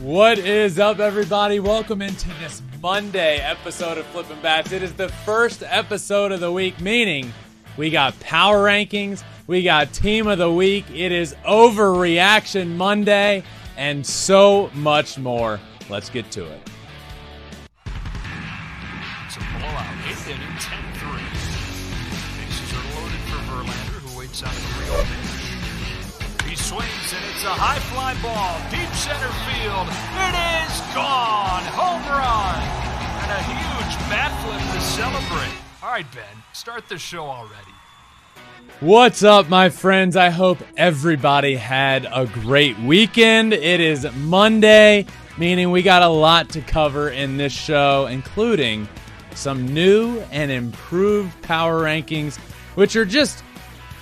What is up, everybody? Welcome into this Monday episode of Flippin' Bats. It is the first episode of the week, meaning we got power rankings, we got team of the week, it is overreaction Monday, and so much more. Let's get to it. It's a blowout. Inning, 10-3. Bases are loaded for Verlander, who waits real swings, and it's a high fly ball, deep center field. It is gone! Home run! And a huge bat flip to celebrate. All right, Ben, start the show already. What's up, my friends? I hope everybody had a great weekend. It is Monday, meaning we got a lot to cover in this show, including some new and improved power rankings, which are just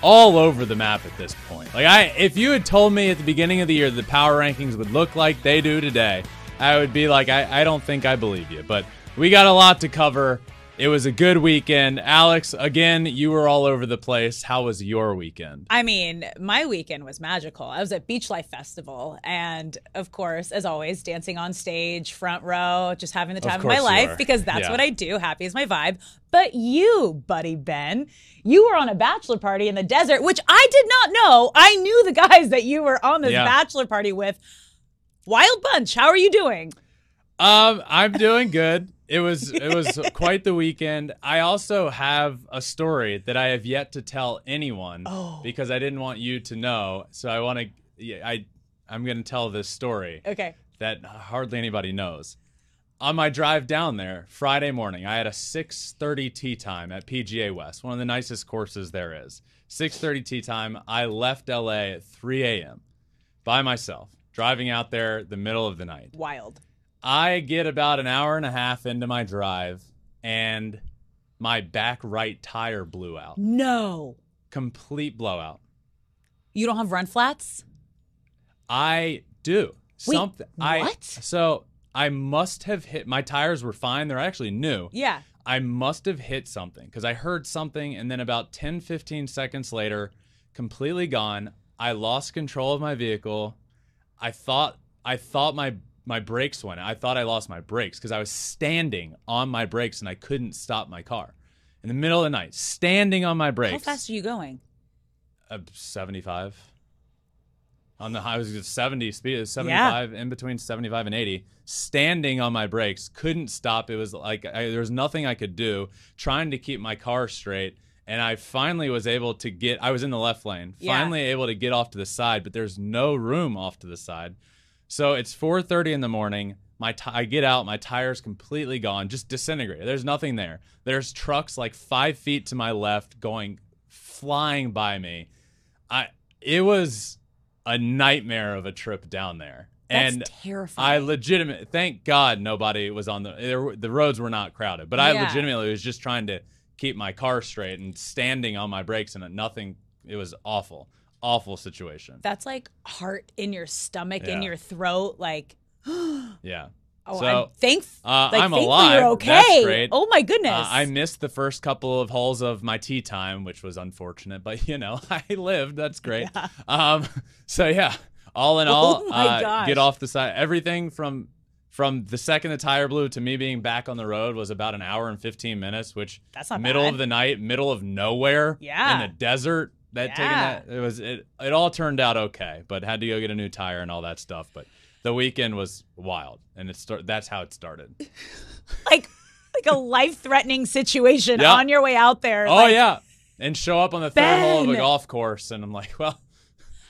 all over the map at this point. Like I if you had told me at the beginning of the year the power rankings would look like they do today, I would be like, I, I don't think I believe you. But we got a lot to cover. It was a good weekend. Alex, again, you were all over the place. How was your weekend? I mean, my weekend was magical. I was at Beach Life Festival, and of course, as always, dancing on stage, front row, just having the time of, my life are. because that's Yeah. what I do. Happy is my vibe. But you, buddy Ben, you were on a bachelor party in the desert, which I did not know. I knew the guys that you were on this Yeah. bachelor party with. Wild bunch. How are you doing? Um, I'm doing good. It was it was quite the weekend. I also have a story that I have yet to tell anyone Oh. because I didn't want you to know. So I want to yeah, I I'm going to tell this story Okay. that hardly anybody knows. On my drive down there Friday morning, I had a 6:30 tee time at PGA West, one of the nicest courses there is. 6:30 tee time. I left LA at 3 a.m. by myself, driving out there the middle of the night. Wild. I get about an hour and a half into my drive, and my back right tire blew out. No. Complete blowout. You don't have run flats? I do Wait, something. I what? so I must have hit. My tires were fine. They're actually new. Yeah. I must have hit something because I heard something, and then about 10, 15 seconds later, completely gone. I lost control of my vehicle. I thought I thought my my brakes went. I thought I lost my brakes because I was standing on my brakes and I couldn't stop my car in the middle of the night, standing on my brakes. How fast are you going? Uh, 75 on the high I was 70 speed 75 in between 75 and 80 standing on my brakes couldn't stop it was like I, there was nothing I could do trying to keep my car straight and I finally was able to get I was in the left lane Yeah. finally able to get off to the side but there's no room off to the side so it's 4:30 in the morning. My ti I get out, my tire's completely gone, just disintegrated. There's nothing there. There's trucks like five feet to my left going flying by me. I it was a nightmare of a trip down there. That's and terrifying. I legitimate thank God nobody was on the the roads were not crowded, but I Yeah. legitimately was just trying to keep my car straight and standing on my brakes and nothing. It was awful, awful situation. That's like heart in your stomach, in your throat. Like, Yeah. oh, So, I'm thank- uh, like, I'm alive. You're okay. That's great. Oh my goodness. Uh, I missed the first couple of holes of my tee time, which was unfortunate, but you know, I lived. That's great. Um, so yeah, all in all, Oh uh, get off the side. Everything from from the second the tire blew to me being back on the road was about an hour and 15 minutes, which That's not middle bad. of the night, middle of nowhere, Yeah. in the desert. That taking that it was it. It all turned out okay, but had to go get a new tire and all that stuff. But the weekend was wild, and it start. That's how it started. like, like a life threatening situation Yeah. on your way out there. Oh Like, yeah, and show up on the third hole of a golf course, and I'm like, well,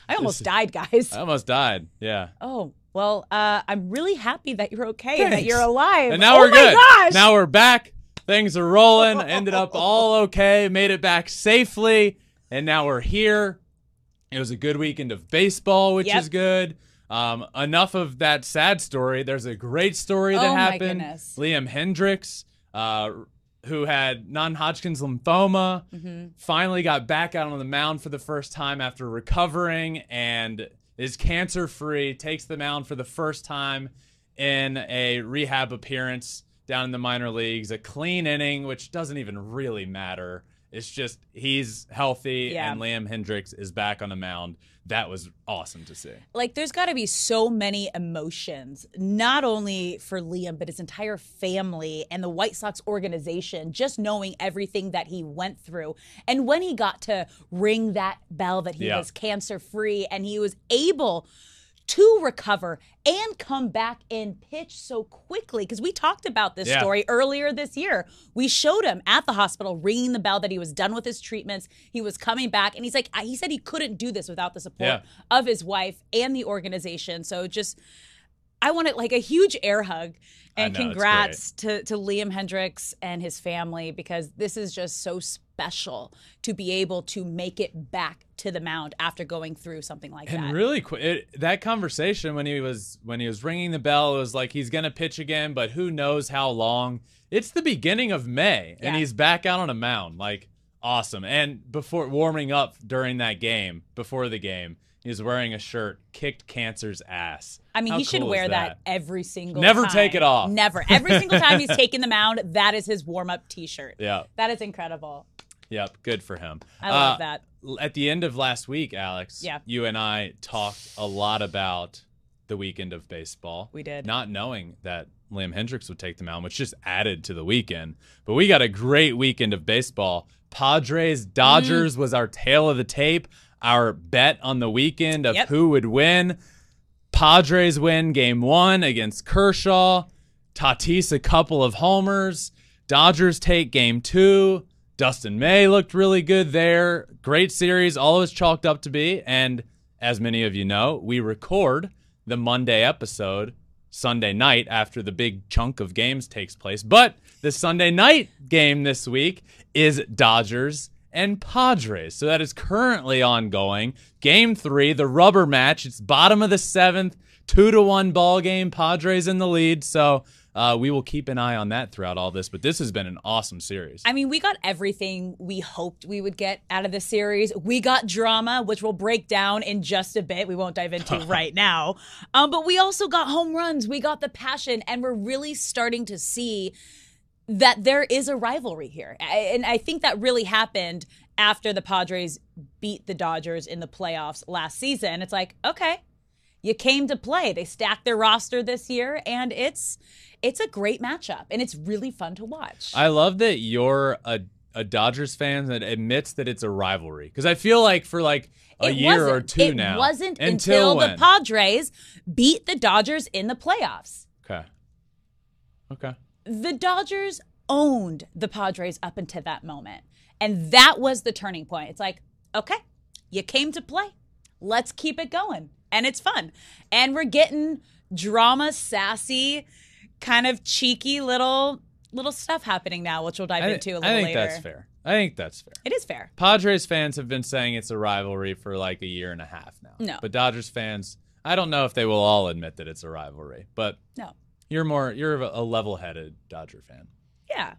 I almost died, guys. I almost died. Yeah. oh, well, uh, I'm really happy that you're okay and that you're alive. And now oh we're my good. gosh. Now we're back. Things are rolling. Ended up all okay. Made it back safely, and now we're here. It was a good weekend of baseball, which Yep. is good. Um, enough of that sad story. There's a great story that Oh, my happened. goodness. Liam Hendriks, uh, who had non-Hodgkin's lymphoma, Mm-hmm. finally got back out on the mound for the first time after recovering and is cancer-free. Takes the mound for the first time in a rehab appearance down in the minor leagues. A clean inning, which doesn't even really matter. It's just he's healthy Yeah. and Liam Hendriks is back on the mound. That was awesome to see. like there's got to be so many emotions not only for liam but his entire family and the white sox organization just knowing everything that he went through and when he got to ring that bell that he Yeah. was cancer free and he was able to recover and come back and pitch so quickly because we talked about this Yeah. story earlier this year. We showed him at the hospital ringing the bell that he was done with his treatments. He was coming back, and he's like, he said he couldn't do this without the support Yeah. of his wife and the organization. So just, I wanted like a huge air hug and know, congrats to, to Liam Hendriks and his family because this is just so special to be able to make it back to the mound after going through something like And that. And really quick, that conversation when he was when he was ringing the bell, it was like he's gonna pitch again, but who knows how long? It's the beginning of May, and he's back out on a mound. Like awesome. And before warming up during that game, before the game, he was wearing a shirt "Kicked Cancer's Ass." I mean, How he should cool is wear that? every single time. Never time. take it off. Never. Every single time he's taking the mound, that is his warm up t shirt. Yeah. That is incredible. Yep. Good for him. I love Uh, that. At the end of last week, Alex, Yeah. you and I talked a lot about the weekend of baseball. We did. Not knowing that Liam Hendriks would take the mound, which just added to the weekend. But we got a great weekend of baseball. Padres, Mm. Dodgers was our tale of the tape, our bet on the weekend of Yep. who would win. Padres win game one against Kershaw. Tatis a couple of homers. Dodgers take game two. Dustin May looked really good there. Great series, all it was chalked up to be. And as many of you know, we record the Monday episode Sunday night after the big chunk of games takes place. But the Sunday night game this week is Dodgers and Padres. So that is currently ongoing. Game three, the rubber match. It's bottom of the seventh, two to one ball game. Padres in the lead. So uh, we will keep an eye on that throughout all this. But this has been an awesome series. I mean, we got everything we hoped we would get out of the series. We got drama, which we'll break down in just a bit. We won't dive into right now. Um, but we also got home runs. We got the passion, and we're really starting to see that there is a rivalry here. And I think that really happened after the Padres beat the Dodgers in the playoffs last season. It's like, okay, you came to play. They stacked their roster this year, and it's it's a great matchup, and it's really fun to watch. I love that you're a, a Dodgers fan that admits that it's a rivalry. Because I feel like for like a It year or two it now. It wasn't until, until, the Padres beat the Dodgers in the playoffs. Okay. Okay. The Dodgers owned the Padres up until that moment. And that was the turning point. It's like, okay, you came to play. Let's keep it going. And it's fun. And we're getting drama, sassy, kind of cheeky little little stuff happening now, which we'll dive into a little later. I think later. that's fair. I think that's fair. It is fair. Padres fans have been saying it's a rivalry for like a year and a half now. No. But Dodgers fans, I don't know if they will all admit that it's a rivalry, but No. You're more you're a level-headed Dodger fan. Yeah.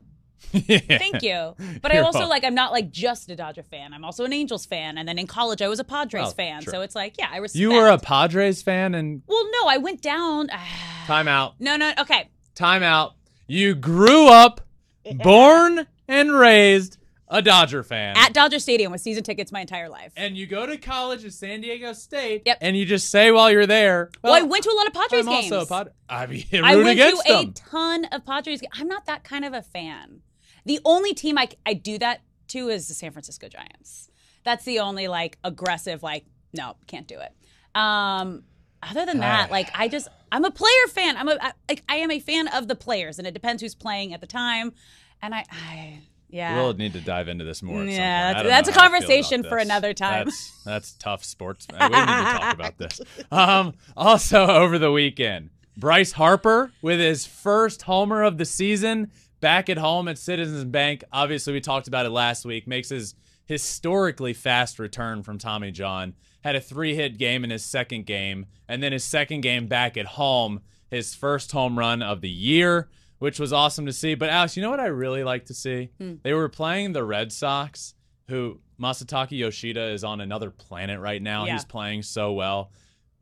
Thank you. But I You're also welcome. like I'm not like just a Dodger fan. I'm also an Angels fan, and then in college I was a Padres Well, fan. sure. So it's like, yeah, I respect. You were a Padres fan and well, no, I went down. time out. no, no, okay. Time out. You grew up eh, eh, born and raised a Dodger fan. At Dodger Stadium with season tickets my entire life. and you go to college at San Diego State, Yep. and you just say while you're there, well, I went to a lot of Padres I'm games. also a Padre. I mean, I went to them. a ton of Padres. games. I'm not that kind of a fan. The only team I, I do that to is the San Francisco Giants. That's the only like aggressive like no can't do it. Um, other than that, like I just I'm a player fan. I'm a I, like I am a fan of the players, and it depends who's playing at the time. And I, I yeah. We'll need to dive into this more. Yeah. That's- that's a how I feel conversation for another time. That's, that's tough sports. We need to talk about this. Um, also over the weekend, Bryce Harper with his first homer of the season back at home at Citizens Bank. Obviously, we talked about it last week. Makes his historically fast return from Tommy John. had a three hit game in his second game, and then his second game back at home, his first home run of the year, which was awesome to see. But Alex, you know what I really like to see? Hmm. They were playing the Red Sox, who Masataka Yoshida is on another planet right now. Yeah. He's playing so well.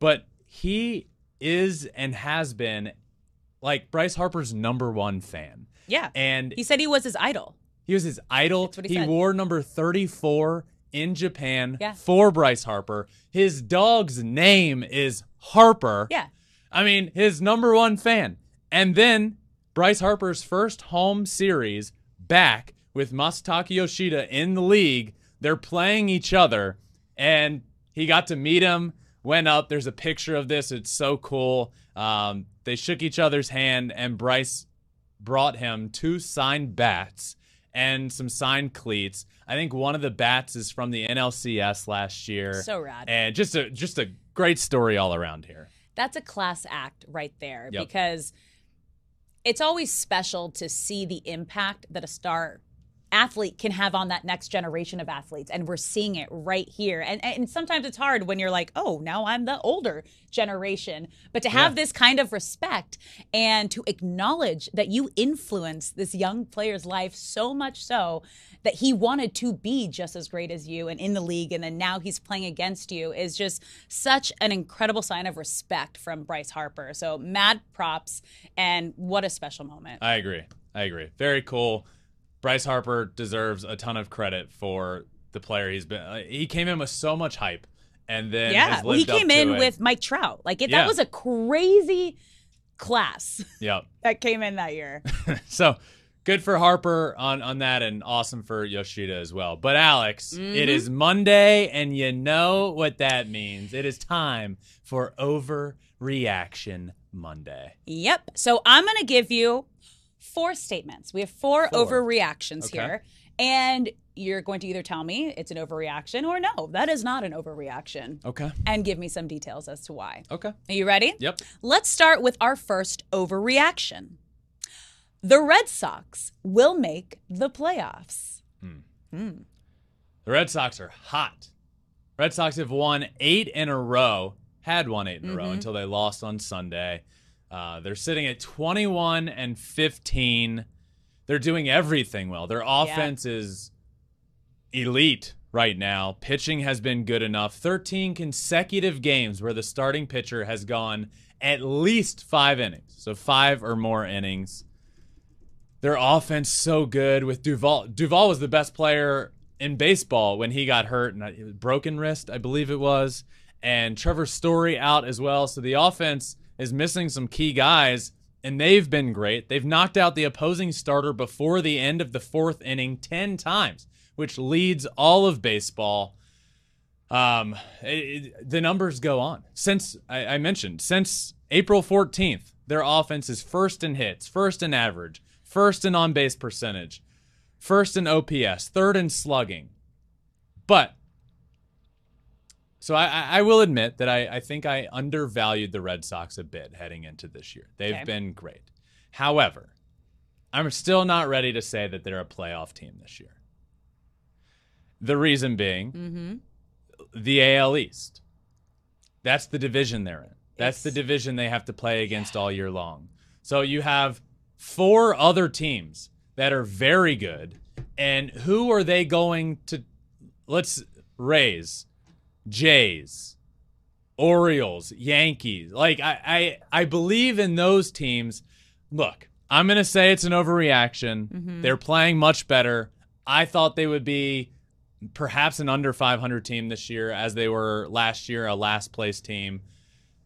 But he is and has been like Bryce Harper's number one fan. Yeah. And he said he was his idol. he was his idol. He said. wore number 34 in Japan Yeah. for Bryce Harper. His dog's name is Harper. Yeah. I mean, his number one fan. And then Bryce Harper's first home series back with Masataka Yoshida in the league. They're playing each other, and he got to meet him. Went up. There's a picture of this. It's so cool. Um, they shook each other's hand, and Bryce brought him two signed bats and some signed cleats. I think one of the bats is from the NLCS last year. So rad. And just a just a great story all around here. That's a class act right there Yep. because it's always special to see the impact that a star athlete can have on that next generation of athletes and we're seeing it right here and and sometimes it's hard when you're like oh now I'm the older generation but to have Yeah. this kind of respect and to acknowledge that you influence this young player's life so much so that he wanted to be just as great as you and in the league and then now he's playing against you is just such an incredible sign of respect from Bryce Harper so mad props and what a special moment I agree. I agree. Very cool. Bryce Harper deserves a ton of credit for the player he's been. uh, He came in with so much hype, and then yeah well, he came in it. with Mike Trout like it, Yeah. that was a crazy class Yep. that came in that year so good for Harper on on that, and awesome for Yoshida as well. But Alex, Mm-hmm. it is Monday, and you know what that means. It is time for overreaction Monday. Yep. So I'm going to give you four statements. We have four, Four. overreactions Okay. here. And you're going to either tell me it's an overreaction or no, that is not an overreaction. Okay. And give me some details as to why. Okay. Are you ready? Yep. Let's start with our first overreaction. The Red Sox will make the playoffs. The Red Sox are hot. Red Sox have won eight in a row, had won eight in a row Mm-hmm. until they lost on Sunday. Uh, they're sitting at 21 and 15. They're doing everything well. Their offense is elite right now. Pitching has been good enough. 13 consecutive games where the starting pitcher has gone at least five innings. So five or more innings. Their offense so good with Duvall. Duvall was the best player in baseball when he got hurt and was broken wrist, I believe it was. And Trevor Story out as well. So the offense is missing some key guys, and they've been great. They've knocked out the opposing starter before the end of the fourth inning 10 times, which leads all of baseball. Um, it- it- the numbers go on. Since I, I mentioned, since April 14th, their offense is first in hits, first in average, first in on base percentage, first in OPS, third in slugging. But so I, I will admit that I, I think I undervalued the Red Sox a bit heading into this year. They've Okay. been great. However, I'm still not ready to say that they're a playoff team this year. The reason being Mm-hmm. the AL East. That's the division they're in. That's It's- the division they have to play against all year long. So you have four other teams that are very good. And who are they going to let's Rays Jays, Orioles, Yankees. Like I, I I believe in those teams. Look, I'm gonna say it's an overreaction. Mm-hmm. They're playing much better. I thought they would be perhaps an under 500 team this year, as they were last year, a last place team.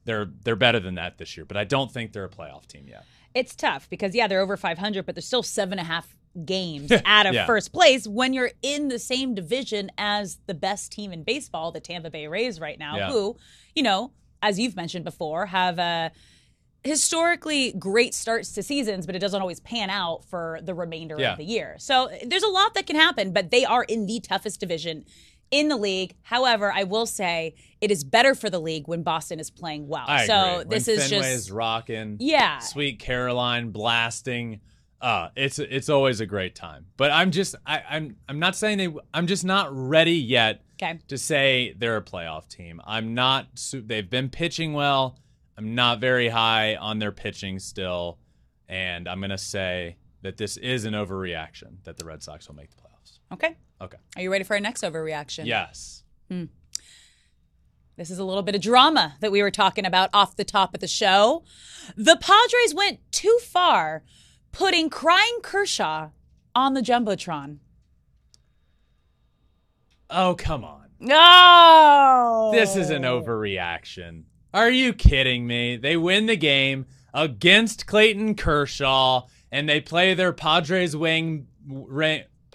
They're they're better than that this year, but I don't think they're a playoff team yet. It's tough because yeah, they're over 500, but they're still seven and a half games out of Yeah. first place when you're in the same division as the best team in baseball, the Tampa Bay Rays right now, Yeah. who, you know, as you've mentioned before, have a historically great starts to seasons, but it doesn't always pan out for the remainder Yeah. of the year. So there's a lot that can happen, but they are in the toughest division in the league. However, I will say it is better for the league when Boston is playing well. I so agree. this when is Fenway just is rocking. Yeah. Sweet Caroline blasting. Uh, it's it's always a great time. But I'm just I, I'm I'm not saying they I'm just not ready yet Okay. to say they're a playoff team. I'm not they've been pitching well. I'm not very high on their pitching still, and I'm gonna say that this is an overreaction that the Red Sox will make the playoffs. Okay. Okay. Are you ready for our next overreaction? Yes. Hmm. This is a little bit of drama that we were talking about off the top of the show. The Padres went too far, putting crying Kershaw on the jumbotron. Oh come on. No. This is an overreaction. Are you kidding me? They win the game against Clayton Kershaw and they play their Padres wing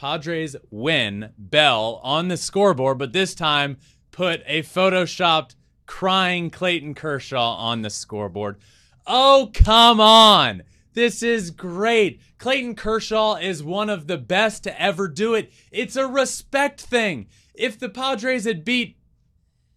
Padres win bell on the scoreboard, but this time put a photoshopped crying Clayton Kershaw on the scoreboard. Oh, come on. This is great. Clayton Kershaw is one of the best to ever do it. It's a respect thing. If the Padres had beat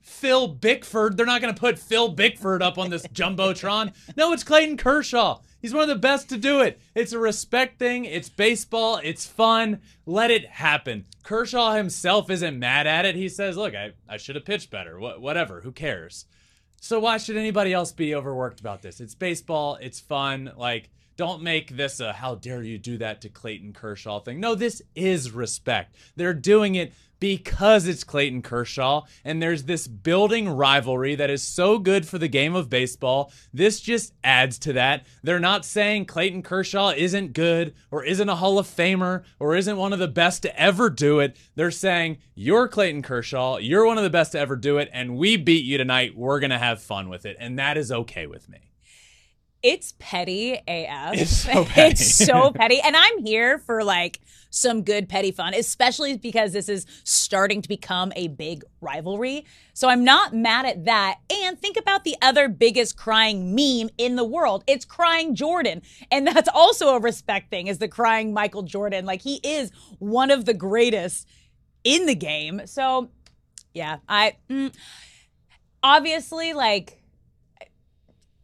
Phil Bickford. They're not going to put Phil Bickford up on this jumbotron. No, it's Clayton Kershaw. He's one of the best to do it. It's a respect thing. It's baseball. It's fun. Let it happen. Kershaw himself isn't mad at it. He says, "Look, I, I should have pitched better. Wh- whatever. Who cares?" So why should anybody else be overworked about this? It's baseball. It's fun. Like, don't make this a how dare you do that to Clayton Kershaw thing. No, this is respect. They're doing it because it's Clayton Kershaw, and there's this building rivalry that is so good for the game of baseball. This just adds to that. They're not saying Clayton Kershaw isn't good or isn't a Hall of Famer or isn't one of the best to ever do it. They're saying, You're Clayton Kershaw, you're one of the best to ever do it, and we beat you tonight. We're going to have fun with it, and that is okay with me. It's petty AF. It's so petty. It's so petty. And I'm here for like some good petty fun, especially because this is starting to become a big rivalry. So I'm not mad at that. And think about the other biggest crying meme in the world. It's crying Jordan. And that's also a respect thing is the crying Michael Jordan. Like he is one of the greatest in the game. So yeah, I mm, obviously like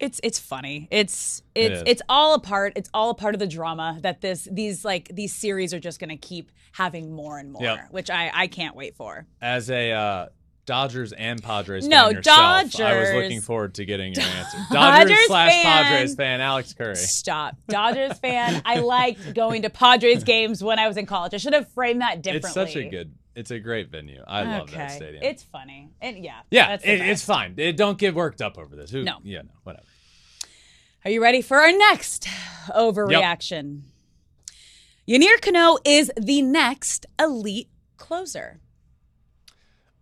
it's it's funny. It's it's is. it's all a part. It's all a part of the drama that this these like these series are just going to keep having more and more, Yep. which I I can't wait for. As a uh, Dodgers and Padres No, fan yourself, I was looking forward to getting your answer. Dodgers Dodgers slash fan. Padres fan Alex Curry. Stop, Dodgers fan. I liked going to Padres games when I was in college. I should have framed that differently. It's such a good. It's a great venue. I love that stadium. It's funny. And yeah, yeah, that's it, it's fine. It, don't get worked up over this. Who, No. Yeah, no, whatever. Are you ready for our next overreaction? Yennier Cano is the next elite closer.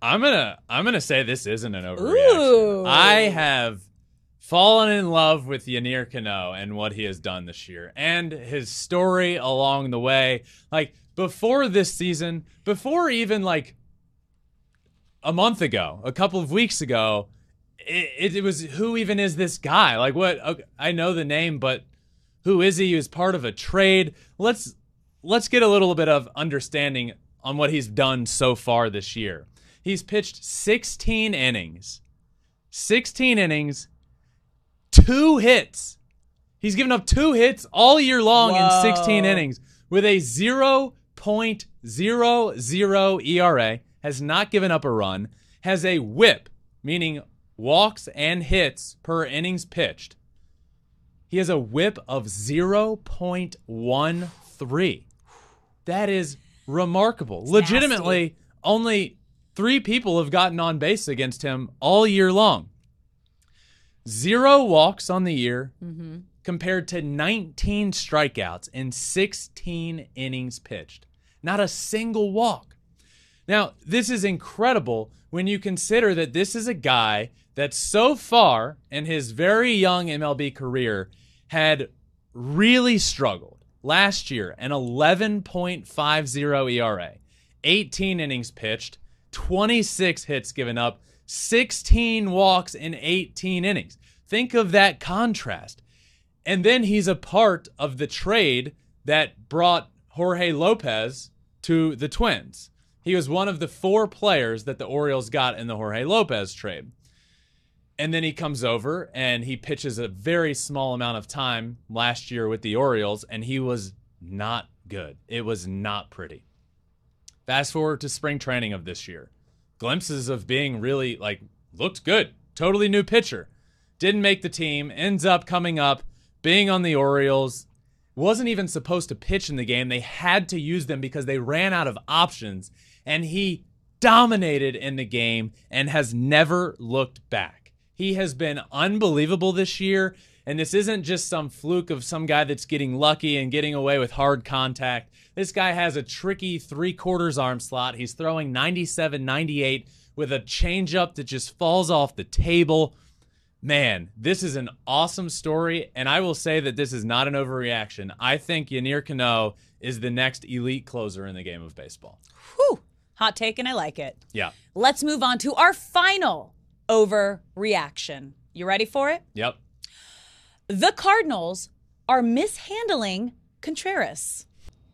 I'm gonna I'm gonna say this isn't an Ooh. overreaction. I have fallen in love with Yennier Cano and what he has done this year and his story along the way. Like before this season, before even like a month ago, a couple of weeks ago, it, it, was who even is this guy? Like what? Okay, I know the name, but who is he? He was part of a trade. Let's let's get a little bit of understanding on what he's done so far this year. He's pitched 16 innings. 16 innings, two hits. He's given up two hits all year long Whoa. in 16 innings with a 0.00 ERA, has not given up a run, has a whip, meaning walks and hits per innings pitched. He has a whip of 0.13. That is remarkable. Legitimately, only three people have gotten on base against him all year long. Zero walks on the year mm-hmm. compared to 19 strikeouts in 16 innings pitched. Not a single walk. Now, this is incredible when you consider that this is a guy that so far in his very young MLB career had really struggled. Last year, an 11.50 ERA, 18 innings pitched, 26 hits given up, 16 walks in 18 innings. Think of that contrast. And then he's a part of the trade that brought Jorge Lopez to the Twins. He was one of the four players that the Orioles got in the Jorge Lopez trade. And then he comes over and he pitches a very small amount of time last year with the Orioles, and he was not good. It was not pretty. Fast forward to spring training of this year. Glimpses of being really like looked good. Totally new pitcher. Didn't make the team, ends up coming up, being on the Orioles. Wasn't even supposed to pitch in the game. They had to use them because they ran out of options. And he dominated in the game and has never looked back. He has been unbelievable this year. And this isn't just some fluke of some guy that's getting lucky and getting away with hard contact. This guy has a tricky three quarters arm slot. He's throwing 97, 98 with a changeup that just falls off the table. Man, this is an awesome story. And I will say that this is not an overreaction. I think Yennier Cano is the next elite closer in the game of baseball. Whew. Hot take, and I like it. Yeah. Let's move on to our final overreaction. You ready for it? Yep. The Cardinals are mishandling Contreras.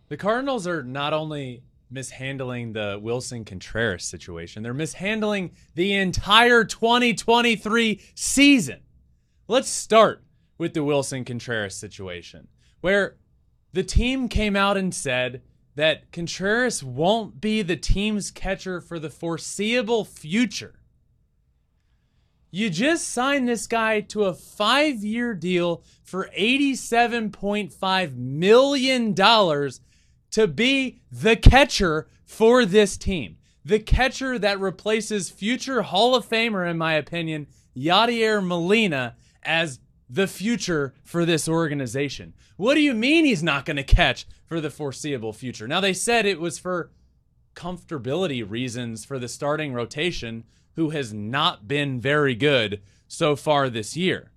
The Cardinals are not only mishandling the Willson Contreras situation, they're mishandling the entire 2023 season. Let's start with the Willson Contreras situation, where the team came out and said that Contreras won't be the team's catcher for the foreseeable future. You just signed this guy to a five year deal for $87.5 million to be the catcher for this team. The catcher that replaces future Hall of Famer, in my opinion, Yadier Molina, as the future for this organization. What do you mean he's not going to catch for the foreseeable future? Now, they said it was for comfortability reasons for the starting rotation, who has not been very good so far this year.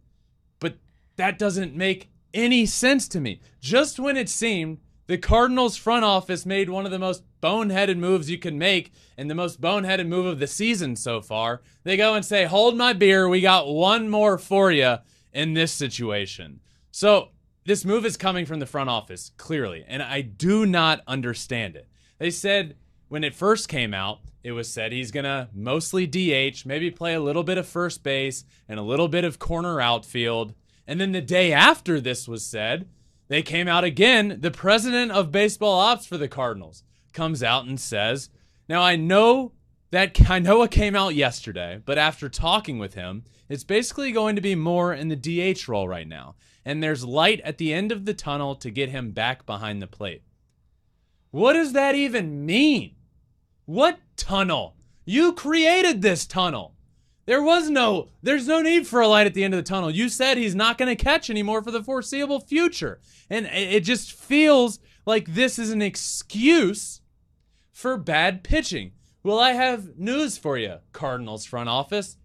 But that doesn't make any sense to me. Just when it seemed the Cardinals front office made one of the most boneheaded moves you can make and the most boneheaded move of the season so far, they go and say, Hold my beer. We got one more for you in this situation. So this move is coming from the front office, clearly, and I do not understand it. They said when it first came out, it was said he's going to mostly DH, maybe play a little bit of first base and a little bit of corner outfield. And then the day after this was said, they came out again. The president of baseball ops for the Cardinals comes out and says, Now I know that I know it came out yesterday, but after talking with him, it's basically going to be more in the DH role right now. And there's light at the end of the tunnel to get him back behind the plate. What does that even mean? What tunnel? You created this tunnel. There was no, there's no need for a light at the end of the tunnel. You said he's not going to catch anymore for the foreseeable future. And it just feels like this is an excuse for bad pitching. Well, I have news for you, Cardinals front office.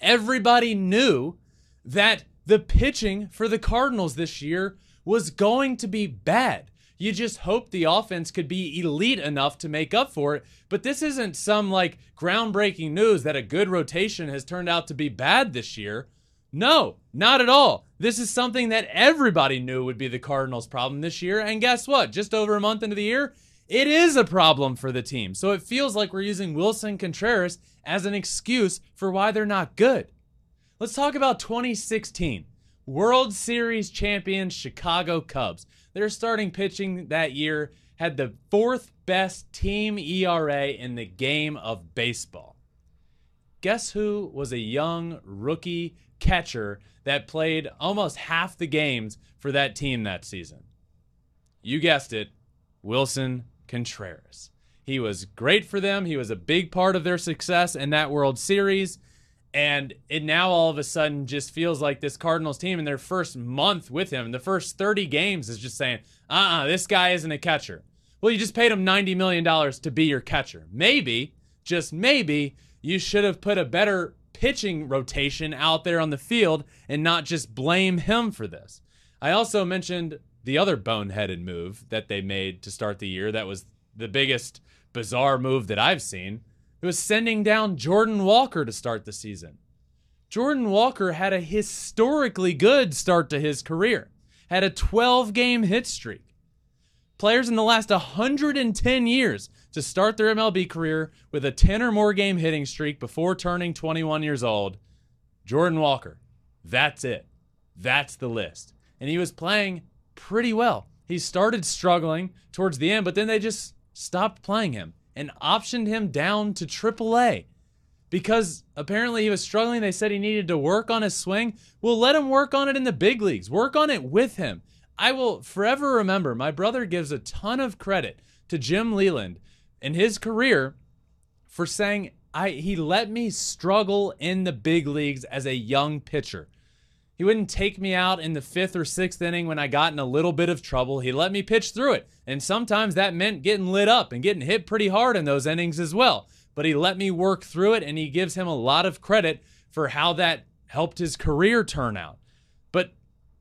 Everybody knew that the pitching for the Cardinals this year was going to be bad. You just hope the offense could be elite enough to make up for it. But this isn't some like groundbreaking news that a good rotation has turned out to be bad this year. No, not at all. This is something that everybody knew would be the Cardinals' problem this year. And guess what? Just over a month into the year, it is a problem for the team. So it feels like we're using Willson Contreras as an excuse for why they're not good. Let's talk about 2016. World Series champions Chicago Cubs. Their starting pitching that year had the fourth best team ERA in the game of baseball. Guess who was a young rookie catcher that played almost half the games for that team that season? You guessed it, Willson Contreras. He was great for them. He was a big part of their success in that World Series. And it now all of a sudden just feels like this Cardinals team in their first month with him, the first 30 games, is just saying, uh uh-uh, uh this guy isn't a catcher. Well, you just paid him $90 million to be your catcher. Maybe, just maybe, you should have put a better pitching rotation out there on the field and not just blame him for this. I also mentioned the other boneheaded move that they made to start the year that was the biggest bizarre move that I've seen it was sending down Jordan Walker to start the season. Jordan Walker had a historically good start to his career, had a 12 game hit streak. Players in the last 110 years to start their MLB career with a 10 or more game hitting streak before turning 21 years old. Jordan Walker. That's it. That's the list. And he was playing pretty well. he started struggling towards the end, but then they just stopped playing him and optioned him down to AAA because apparently he was struggling. They said he needed to work on his swing. Well, let him work on it in the big leagues. Work on it with him. I will forever remember my brother gives a ton of credit to Jim Leyland in his career for saying I he let me struggle in the big leagues as a young pitcher. He wouldn't take me out in the fifth or sixth inning when I got in a little bit of trouble. He let me pitch through it. And sometimes that meant getting lit up and getting hit pretty hard in those innings as well. But he let me work through it, and he gives him a lot of credit for how that helped his career turn out. But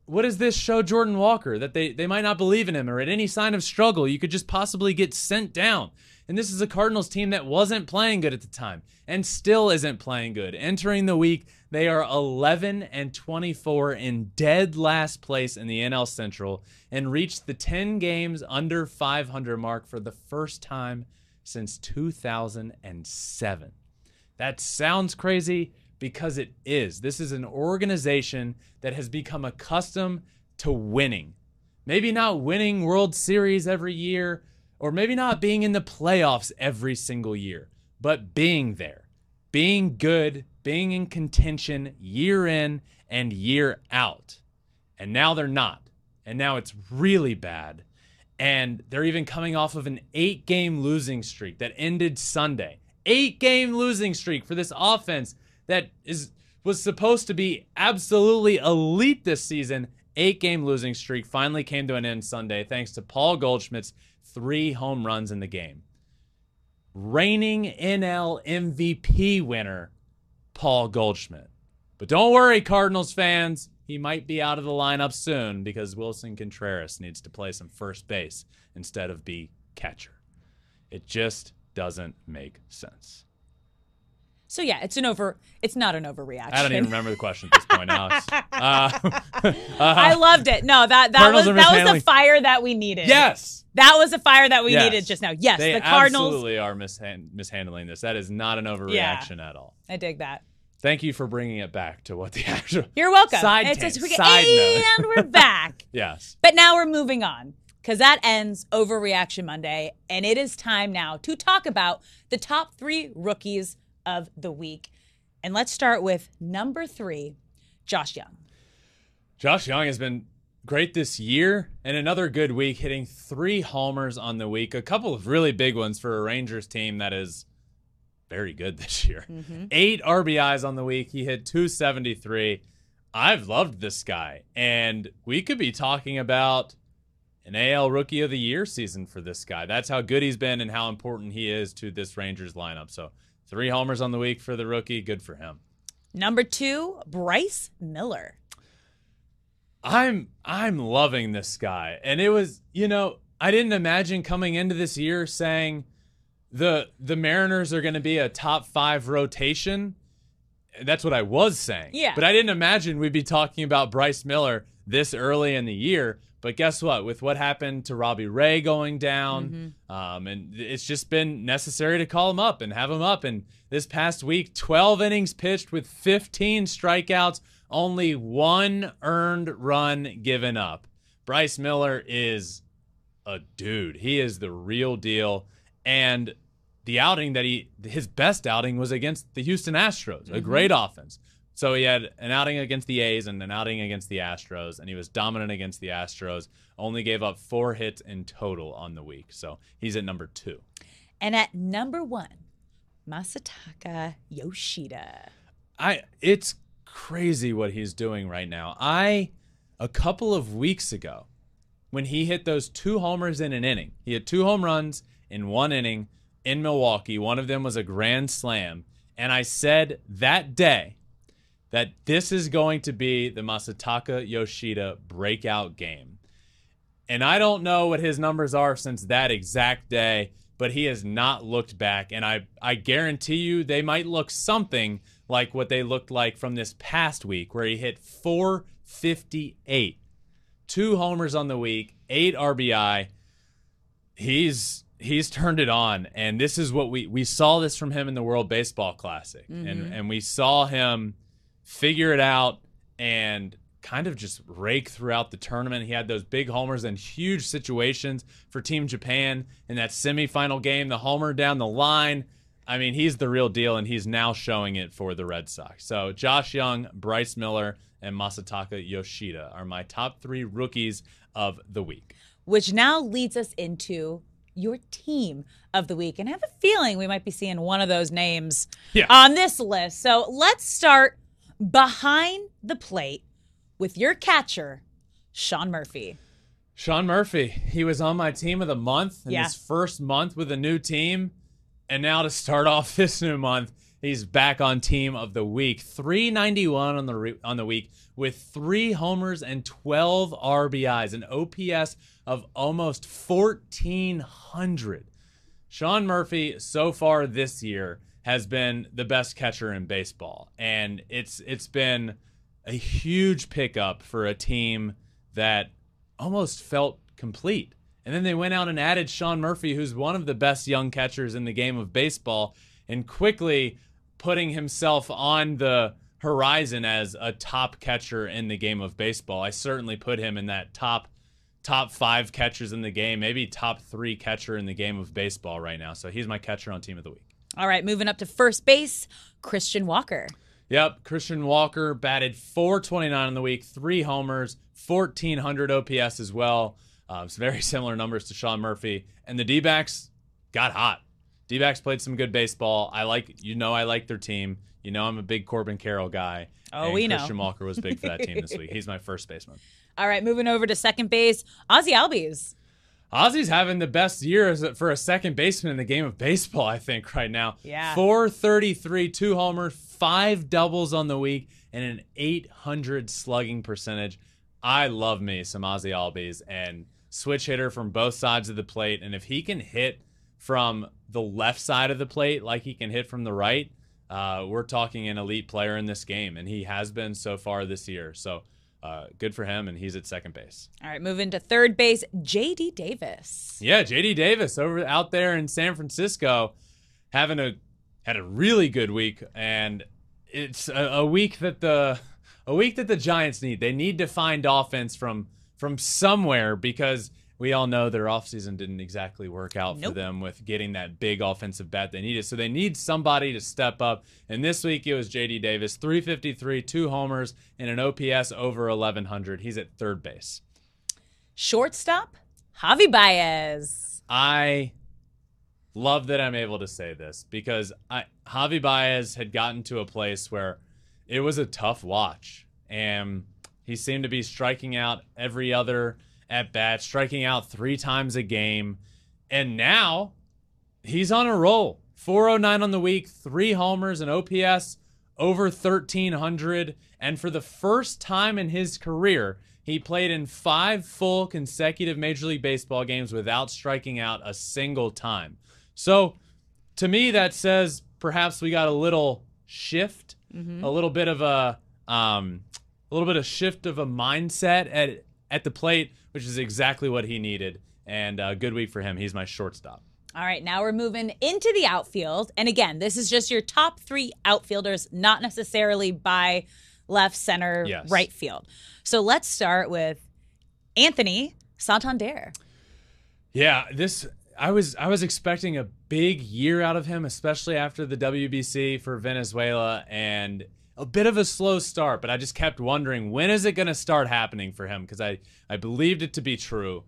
what does this show Jordan Walker? That they, they might not believe in him, or at any sign of struggle, you could just possibly get sent down. And this is a Cardinals team that wasn't playing good at the time and still isn't playing good. Entering the week, they are 11 and 24 in dead last place in the NL Central and reached the 10 games under 500 mark for the first time since 2007. That sounds crazy because it is. This is an organization that has become accustomed to winning. Maybe not winning World Series every year, or maybe not being in the playoffs every single year, but being there, being good, being in contention year in and year out. And now they're not. And now it's really bad. And they're even coming off of an eight game losing streak that ended Sunday. Eight game losing streak for this offense that is was supposed to be absolutely elite this season. Eight game losing streak finally came to an end Sunday thanks to Paul Goldschmidt's three home runs in the game. Reigning NL MVP winner, Paul Goldschmidt. But don't worry, Cardinals fans. He might be out of the lineup soon because Willson Contreras needs to play some first base instead of be catcher. It just doesn't make sense. So yeah, it's an over. It's not an overreaction. I don't even remember the question at this point, Alex. Uh, uh, I loved it. No, that that Cardinals was that was the fire that we needed. yes, that was the fire that we Yes. needed just now. Yes, they the Cardinals. absolutely are mishand- mishandling this. That is not an overreaction at all. I dig that. Thank you for bringing it back to what the actual. You're welcome. Side It's just- we- side note. and we're back. Yes. But now we're moving on because that ends Overreaction Monday, and it is time now to talk about the top three rookies of the week. And let's start with number three, Josh Jung. Josh Jung has been great this year and another good week, hitting three homers on the week. A couple of really big ones for a Rangers team that is very good this year. Mm-hmm. Eight RBIs on the week. He hit 273. I've loved this guy. And we could be talking about an AL Rookie of the Year season for this guy. That's how good he's been and how important he is to this Rangers lineup. So, three homers on the week for the rookie. Good for him. Number two, Bryce Miller. I'm I'm loving this guy. And it was, you know, I didn't imagine coming into this year saying the the Mariners are going to be a top 5 rotation. That's what I was saying. Yeah. But I didn't imagine we'd be talking about Bryce Miller this early in the year. But guess what? With what happened to Robbie Ray going down, um, and it's just been necessary to call him up and have him up. And this past week, 12 innings pitched with 15 strikeouts, only one earned run given up. Bryce Miller is a dude. He is the real deal. And the outing that he, his best outing was against the Houston Astros, a great offense. So he had an outing against the A's and an outing against the Astros, and he was dominant against the Astros. Only gave up four hits in total on the week. So he's at number two. And at number one, Masataka Yoshida. I it's crazy what he's doing right now. I a couple of weeks ago when he hit those two homers in an inning. He had two home runs in one inning in Milwaukee. One of them was a grand slam, and I said that day that this is going to be the Masataka Yoshida breakout game. And I don't know what his numbers are since that exact day, but he has not looked back. And I, I guarantee you they might look something like what they looked like from this past week, where he hit 458. Two homers on the week, eight RBI. He's he's turned it on. And this is what we we saw this from him in the World Baseball Classic. And mm-hmm. and we saw him figure it out and kind of just rake throughout the tournament. He had those big homers and huge situations for Team Japan in that semifinal game, the homer down the line. I mean, he's the real deal, and he's now showing it for the Red Sox. So, Josh Jung, Bryce Miller, and Masataka Yoshida are my top three rookies of the week. Which now leads us into your team of the week. And I have a feeling we might be seeing one of those names Yeah. on this list. So let's start behind the plate with your catcher, Sean Murphy. Sean Murphy, he was on my team of the month in Yeah. his first month with a new team. And now to start off this new month, he's back on team of the week. 391 on the re- on the week with 3 homers and 12 RBIs, an OPS of almost 1400. Sean Murphy so far this year has been the best catcher in baseball and it's it's been a huge pickup for a team that almost felt complete. And then they went out and added Sean Murphy, who's one of the best young catchers in the game of baseball, and quickly putting himself on the horizon as a top catcher in the game of baseball. I certainly put him in that top top 5 catchers in the game, maybe top 3 catcher in the game of baseball right now. So he's my catcher on team of the week. All right, moving up to first base, Christian Walker. Yep, Christian Walker batted 429 in the week, three homers, 1400 OPS as well. Um, it's very similar numbers to Sean Murphy. And the D backs got hot. D backs played some good baseball. I like, you know, I like their team. You know, I'm a big Corbin Carroll guy. Oh, and we know. Christian Walker was big for that team this week. He's my first baseman. All right, moving over to second base, Ozzy Albies. Ozzy's having the best year for a second baseman in the game of baseball, I think, right now. Yeah. 433, two homers, five doubles on the week, and an 800 slugging percentage. I love me some Ozzy Albies and switch hitter from both sides of the plate. And if he can hit from the left side of the plate like he can hit from the right, uh, we're talking an elite player in this game, and he has been so far this year. So uh, good for him, and he's at second base. All right, moving to third base, JD Davis. Yeah, JD Davis over out there in San Francisco having a had a really good week and it's a, a week that the a week that the Giants need. They need to find offense from from somewhere because we all know their offseason didn't exactly work out for them with getting that big offensive bat they needed. So they need somebody to step up. And this week it was JD Davis, 353, two homers, and an OPS over 1100. He's at third base. Shortstop, Javi Baez. I love that I'm able to say this because I, Javi Baez had gotten to a place where it was a tough watch, and he seemed to be striking out every other at bat, striking out three times a game, and now he's on a roll. 409 on the week, three homers, and OPS over 1300. And for the first time in his career, he played in five full consecutive Major League Baseball games without striking out a single time. So to me, that says perhaps we got a little shift, a little bit of a um, a little bit of shift of a mindset at at the plate, which is exactly what he needed. And uh, good week for him. He's my shortstop. All right, now we're moving into the outfield. And again, this is just your top three outfielders, not necessarily by left, center, Yes. right field. So let's start with Anthony Santander. Yeah, this I was I was expecting a big year out of him, especially after the WBC for Venezuela and a bit of a slow start, but I just kept wondering when is it going to start happening for him because I I believed it to be true.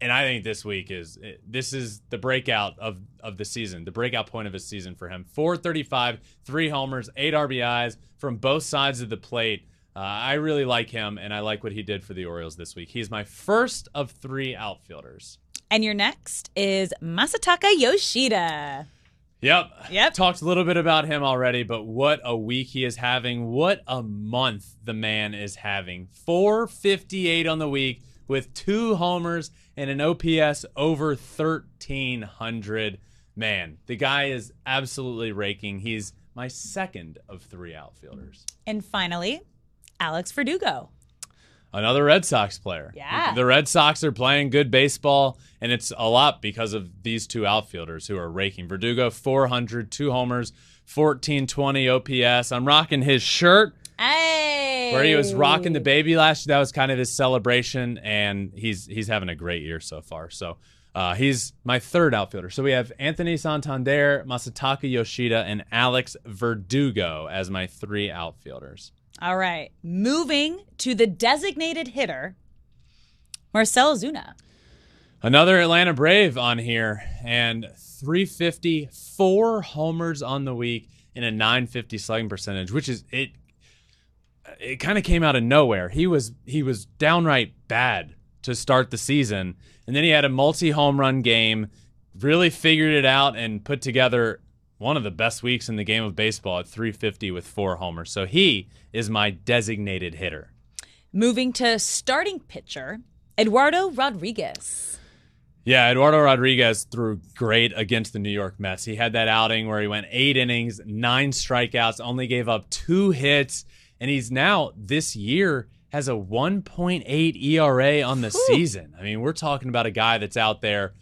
And I think this week is this is the breakout of of the season, the breakout point of his season for him. 435, 3 homers, 8 RBIs from both sides of the plate. Uh, I really like him, and I like what he did for the Orioles this week. He's my first of three outfielders. And your next is Masataka Yoshida. Yep. Yep. Talked a little bit about him already, but what a week he is having. What a month the man is having. 458 on the week with two homers and an OPS over 1300. Man, the guy is absolutely raking. He's my second of three outfielders. And finally, Alex Verdugo. Another Red Sox player. Yeah. The Red Sox are playing good baseball, and it's a lot because of these two outfielders who are raking. Verdugo, 400, two homers, 1420 OPS. I'm rocking his shirt. Hey. where he was rocking the baby last year. That was kind of his celebration, and he's he's having a great year so far. So uh, he's my third outfielder. So we have Anthony Santander, Masataka Yoshida, and Alex Verdugo as my three outfielders. All right. Moving to the designated hitter, Marcell Ozuna. Another Atlanta Brave on here, and 350, four homers on the week in a 950 slugging percentage, which is it. It kind of came out of nowhere. He was he was downright bad to start the season, and then he had a multi home run game, really figured it out, and put together one of the best weeks in the game of baseball at 350 with four homers. So he is my designated hitter. Moving to starting pitcher, Eduardo Rodriguez. Yeah, Eduardo Rodriguez threw great against the New York Mets. He had that outing where he went eight innings, nine strikeouts, only gave up two hits, and he's now this year has a 1.8 ERA on the Whew. season. I mean, we're talking about a guy that's out there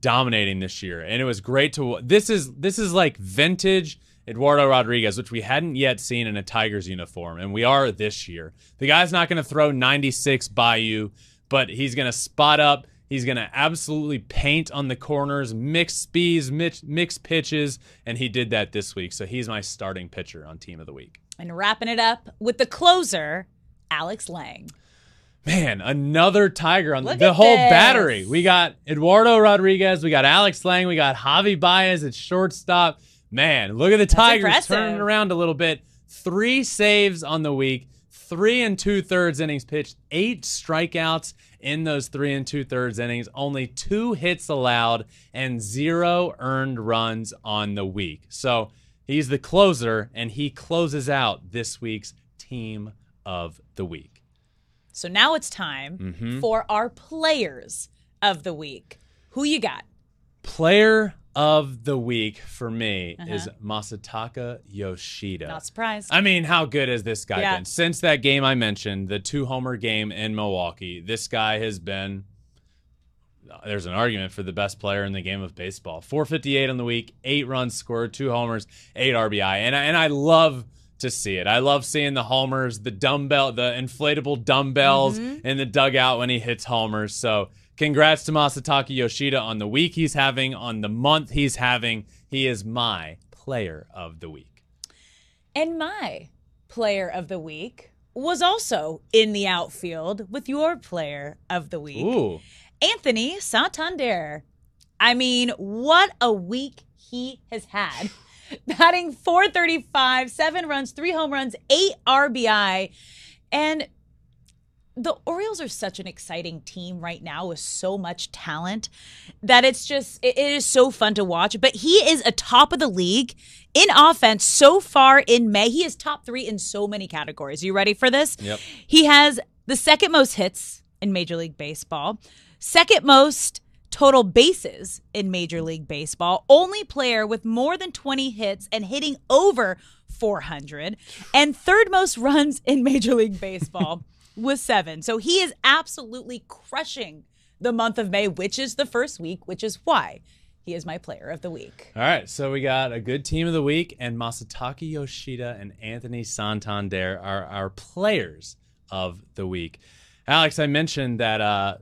dominating this year, and it was great to. This is this is like vintage Eduardo Rodriguez, which we hadn't yet seen in a Tigers uniform, and we are this year. The guy's not going to throw 96 by you, but he's going to spot up He's going to absolutely paint on the corners, mix speeds, mix, mix pitches, and he did that this week. So he's my starting pitcher on Team of the Week. And wrapping it up with the closer, Alex Lange. Man, another Tiger on Look the whole this. battery. We got Eduardo Rodriguez, we got Alex Lange, we got Javi Baez at shortstop. Man, look at the Tigers turning around a little bit. Three saves on the week, three and two thirds innings pitched, eight strikeouts in those three and two thirds innings, only two hits allowed and zero earned runs on the week. So he's the closer, and he closes out this week's team of the week. So now it's time mm-hmm. for our players of the week. Who you got? Player of the week for me uh-huh. is Masataka Yoshida. Not surprised. I mean, how good has this guy yeah. been? Since that game I mentioned, the two homer game in Milwaukee, this guy has been there's an argument for the best player in the game of baseball. 458 on the week, 8 runs scored, 2 homers, 8 RBI. And I, and I love to see it. I love seeing the homers, the dumbbell, the inflatable dumbbells mm-hmm. in the dugout when he hits homers. So Congrats to Masataka Yoshida on the week he's having, on the month he's having. He is my player of the week. And my player of the week was also in the outfield with your player of the week, Ooh. Anthony Santander. I mean, what a week he has had. Batting 435, seven runs, three home runs, eight RBI. And the Orioles are such an exciting team right now with so much talent that it's just it, is so fun to watch. But he is a top of the league in offense so far in May. He is top three in so many categories. You ready for this? Yep. He has the second most hits in Major League Baseball, second most total bases in Major League Baseball, only player with more than 20 hits and hitting over 400, and third most runs in Major League Baseball. with seven. So he is absolutely crushing the month of May, which is the first week, which is why he is my player of the week. All right, so we got a good team of the week, and Masataka Yoshida and Anthony Santander are our players of the week. Alex, I mentioned that uh,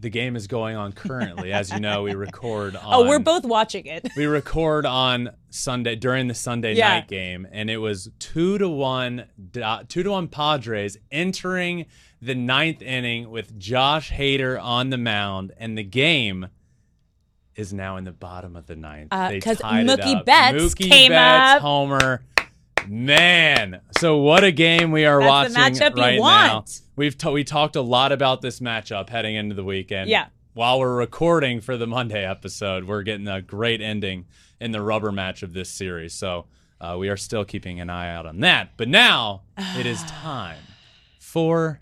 the game is going on currently. As you know, we record on. Oh, we're both watching it. we record on Sunday during the Sunday yeah. night game, and it was two to one, two to one Padres entering the ninth inning with Josh Hader on the mound, and the game is now in the bottom of the ninth. Because uh, Mookie Betts Mookie came Betts, up. Homer. Man, so what a game we are That's watching right now. We've t- we talked a lot about this matchup heading into the weekend. Yeah. While we're recording for the Monday episode, we're getting a great ending in the rubber match of this series. So uh, we are still keeping an eye out on that. But now it is time for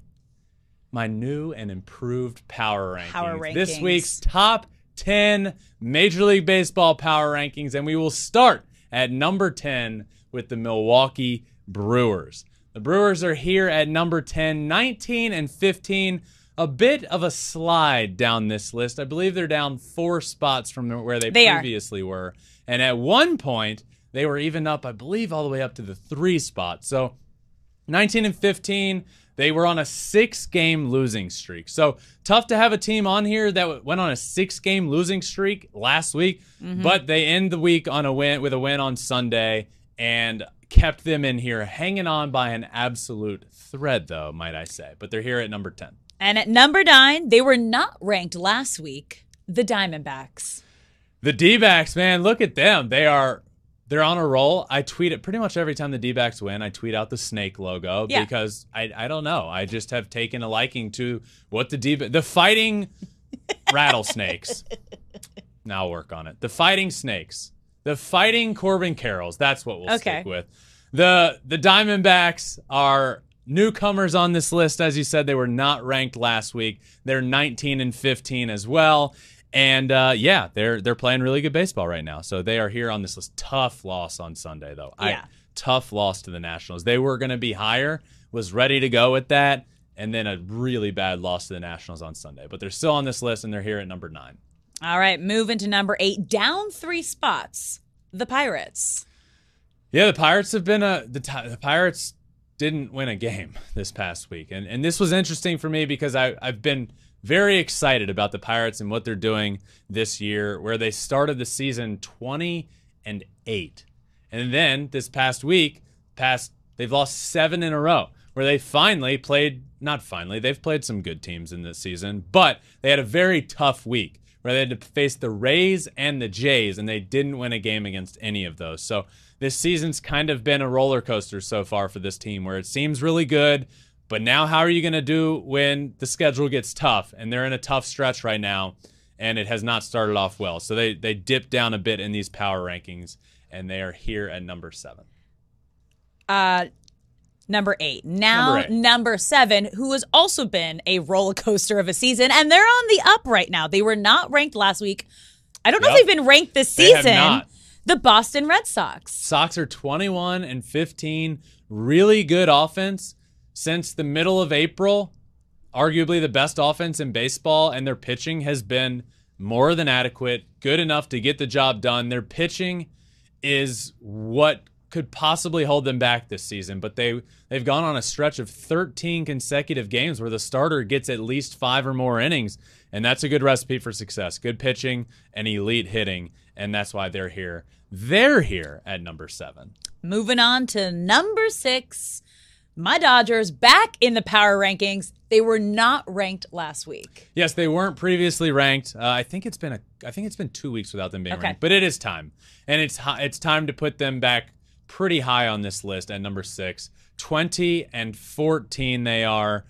my new and improved power rankings. Power rankings. This week's top 10 Major League Baseball power rankings. And we will start at number 10 with the Milwaukee Brewers. The Brewers are here at number 10, 19 and 15. A bit of a slide down this list. I believe they're down four spots from where they, they previously are. were. And at one point, they were even up, I believe, all the way up to the three spot. So 19 and 15. They were on a six game losing streak. So tough to have a team on here that went on a six game losing streak last week, mm-hmm. but they end the week on a win with a win on Sunday and kept them in here hanging on by an absolute thread, though, might I say. But they're here at number 10. And at number nine, they were not ranked last week. The Diamondbacks. The D-backs, man, look at them. They are they're on a roll. I tweet it pretty much every time the D-backs win. I tweet out the snake logo Yeah. because I I don't know. I just have taken a liking to what the D the fighting rattlesnakes. Now work on it. The fighting snakes. The fighting Corbin Carrolls. That's what we'll Okay. stick with. The the Diamondbacks are newcomers on this list as you said they were not ranked last week. They're 19 and 15 as well. And uh, yeah, they're they're playing really good baseball right now. So they are here on this list. Tough loss on Sunday though. Yeah. I, tough loss to the Nationals. They were going to be higher. Was ready to go with that, and then a really bad loss to the Nationals on Sunday. But they're still on this list, and they're here at number nine. All right, moving to number eight, down three spots. The Pirates. Yeah, the Pirates have been a the, the Pirates didn't win a game this past week, and and this was interesting for me because I I've been very excited about the Pirates and what they're doing this year, where they started the season twenty and eight, and then this past week, past they've lost seven in a row, where they finally played not finally they've played some good teams in this season, but they had a very tough week where they had to face the Rays and the Jays, and they didn't win a game against any of those. So this season's kind of been a roller coaster so far for this team, where it seems really good, but now how are you going to do when the schedule gets tough? And they're in a tough stretch right now, and it has not started off well. So they they dipped down a bit in these power rankings, and they are here at number seven. Uh, number eight. Now, Number number, seven, who has also been a roller coaster of a season, and they're on the up right now. They were not ranked last week. I don't know if they've been ranked this season. not. The Boston Red Sox. Sox are 21 and 15. Really good offense since the middle of April. Arguably the best offense in baseball, and their pitching has been more than adequate, good enough to get the job done. Their pitching is what could possibly hold them back this season, but they they've gone on a stretch of 13 consecutive games where the starter gets at least 5 or more innings, and that's a good recipe for success. Good pitching and elite hitting, and that's why they're here. They're here at number 7. Moving on to number six. My Dodgers back in the power rankings. They were not ranked last week. Yes, they weren't previously ranked. Uh, I think it's been a I think it's been 2 weeks without them being Okay. ranked, but it is time. And it's it's time to put them back pretty high on this list at number 6. 20 and 14 they are.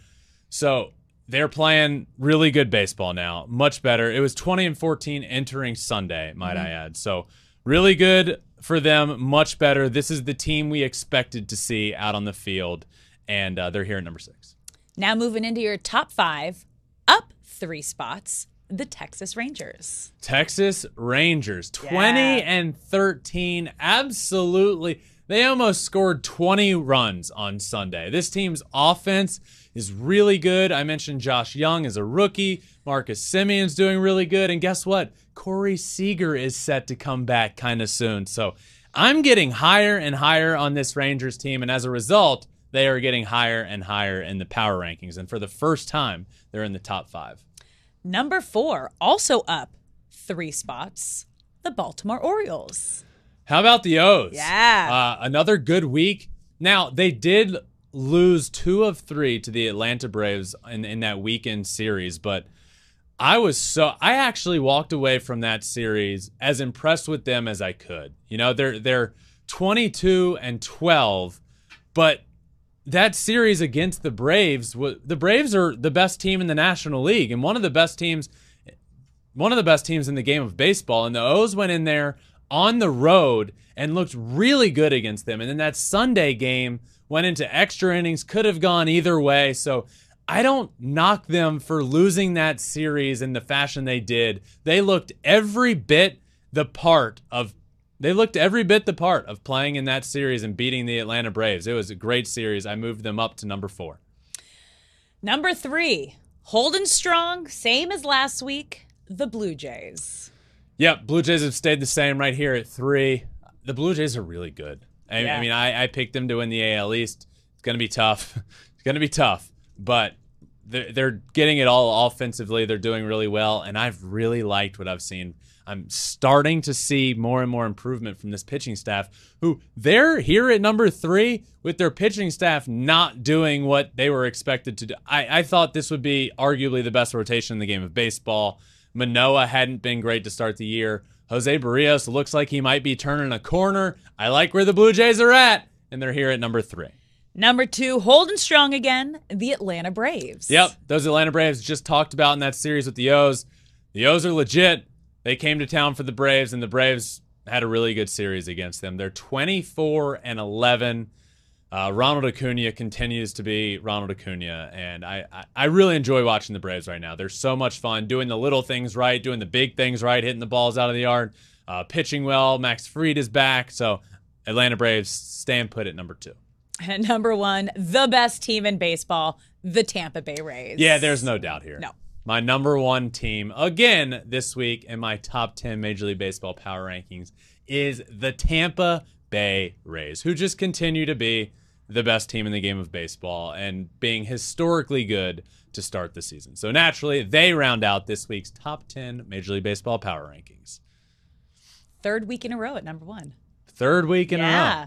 So they're playing really good baseball now, much better. It was 20 and 14 entering Sunday, might I add. So really good for them, much better. This is the team we expected to see out on the field, and uh, they're here at number six. Now moving into your top five, up three spots, the Texas Rangers. Texas Rangers, 20 Yeah. and 13. Absolutely. They almost scored 20 runs on Sunday. This team's offense is really good. I mentioned Josh Jung as a rookie. Marcus Semien's doing really good. And guess what? Corey Seager is set to come back kind of soon. So I'm getting higher and higher on this Rangers team. And as a result, they are getting higher and higher in the power rankings. And for the first time, they're in the top five. Number four, also up three spots, the Baltimore Orioles. How about the O's? Yeah. Uh, another good week. Now, they did lose two of three to the Atlanta Braves in, in that weekend series, but I was so I actually walked away from that series as impressed with them as I could. You know, they're they're 22 and 12, but that series against the Braves, the Braves are the best team in the National League and one of the best teams one of the best teams in the game of baseball. And the O's went in there on the road and looked really good against them. And then that Sunday game went into extra innings, could have gone either way. So I don't knock them for losing that series in the fashion they did. They looked every bit the part of they looked every bit the part of playing in that series and beating the Atlanta Braves. It was a great series. I moved them up to number 4. Number three, holding strong, same as last week, the Blue Jays. Yep, Blue Jays have stayed the same right here at three. The Blue Jays are really good. I, Yeah. I mean, I, I picked them to win the AL East. It's going to be tough. it's going to be tough, but they're, they're getting it all offensively. They're doing really well, and I've really liked what I've seen. I'm starting to see more and more improvement from this pitching staff, who they're here at number three with their pitching staff not doing what they were expected to do. I, I thought this would be arguably the best rotation in the game of baseball. Manoah hadn't been great to start the year. Jose Berrios looks like he might be turning a corner. I like where the Blue Jays are at, and they're here at number three. Number two, holding strong again, the Atlanta Braves. Yep, those Atlanta Braves just talked about in that series with the O's. The O's are legit. They came to town for the Braves, and the Braves had a really good series against them. They're 24 and 11. Uh, Ronald Acuna continues to be Ronald Acuna, and I, I, I really enjoy watching the Braves right now. They're so much fun doing the little things right, doing the big things right, hitting the balls out of the yard, uh, pitching well. Max Fried is back, so Atlanta Braves stand put at number two. And number one, the best team in baseball, the Tampa Bay Rays. Yeah, there's no doubt here. No. My number one team again this week in my top 10 Major League Baseball power rankings is the Tampa Bay Rays, who just continue to be the best team in the game of baseball and being historically good to start the season. So naturally, they round out this week's top 10 Major League Baseball power rankings. Third week in a row at number one. Third week in Yeah. a row.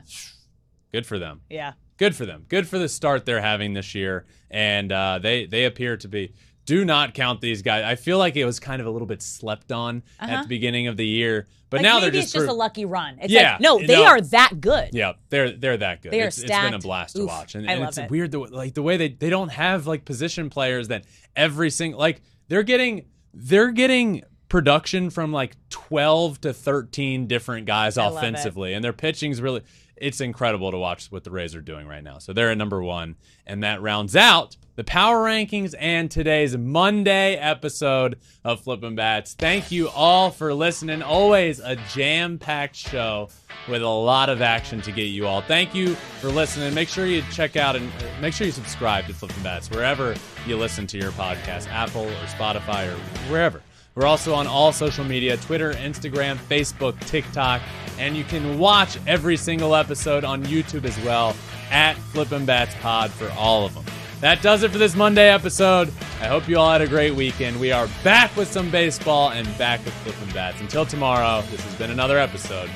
Good for them. Yeah. good for them. Good for the start they're having this year, and uh, they they appear to be. Do not count these guys. I feel like it was kind of a little bit slept on at uh-huh. the beginning of the year, but Like now maybe they're just it's just pro- a lucky run. It's Yeah, like, no, they no. are that good. Yeah, they're they're that good. They are it's, it's been a blast to watch, and, and it's it. weird the like the way they they don't have like position players that every single like they're getting they're getting production from like 12 to 13 different guys I offensively and their pitching's really it's incredible to watch what the Rays are doing right now. So they're at number 1 and that rounds out the power rankings and today's Monday episode of Flippin' Bats. Thank you all for listening. Always a jam-packed show with a lot of action to get you all. Thank you for listening. Make sure you check out and uh, make sure you subscribe to Flippin' Bats wherever you listen to your podcast, Apple or Spotify or wherever. We're also on all social media Twitter, Instagram, Facebook, TikTok, and you can watch every single episode on YouTube as well at Flippin' Bats Pod for all of them. That does it for this Monday episode. I hope you all had a great weekend. We are back with some baseball and back with Flippin' Bats. Until tomorrow, this has been another episode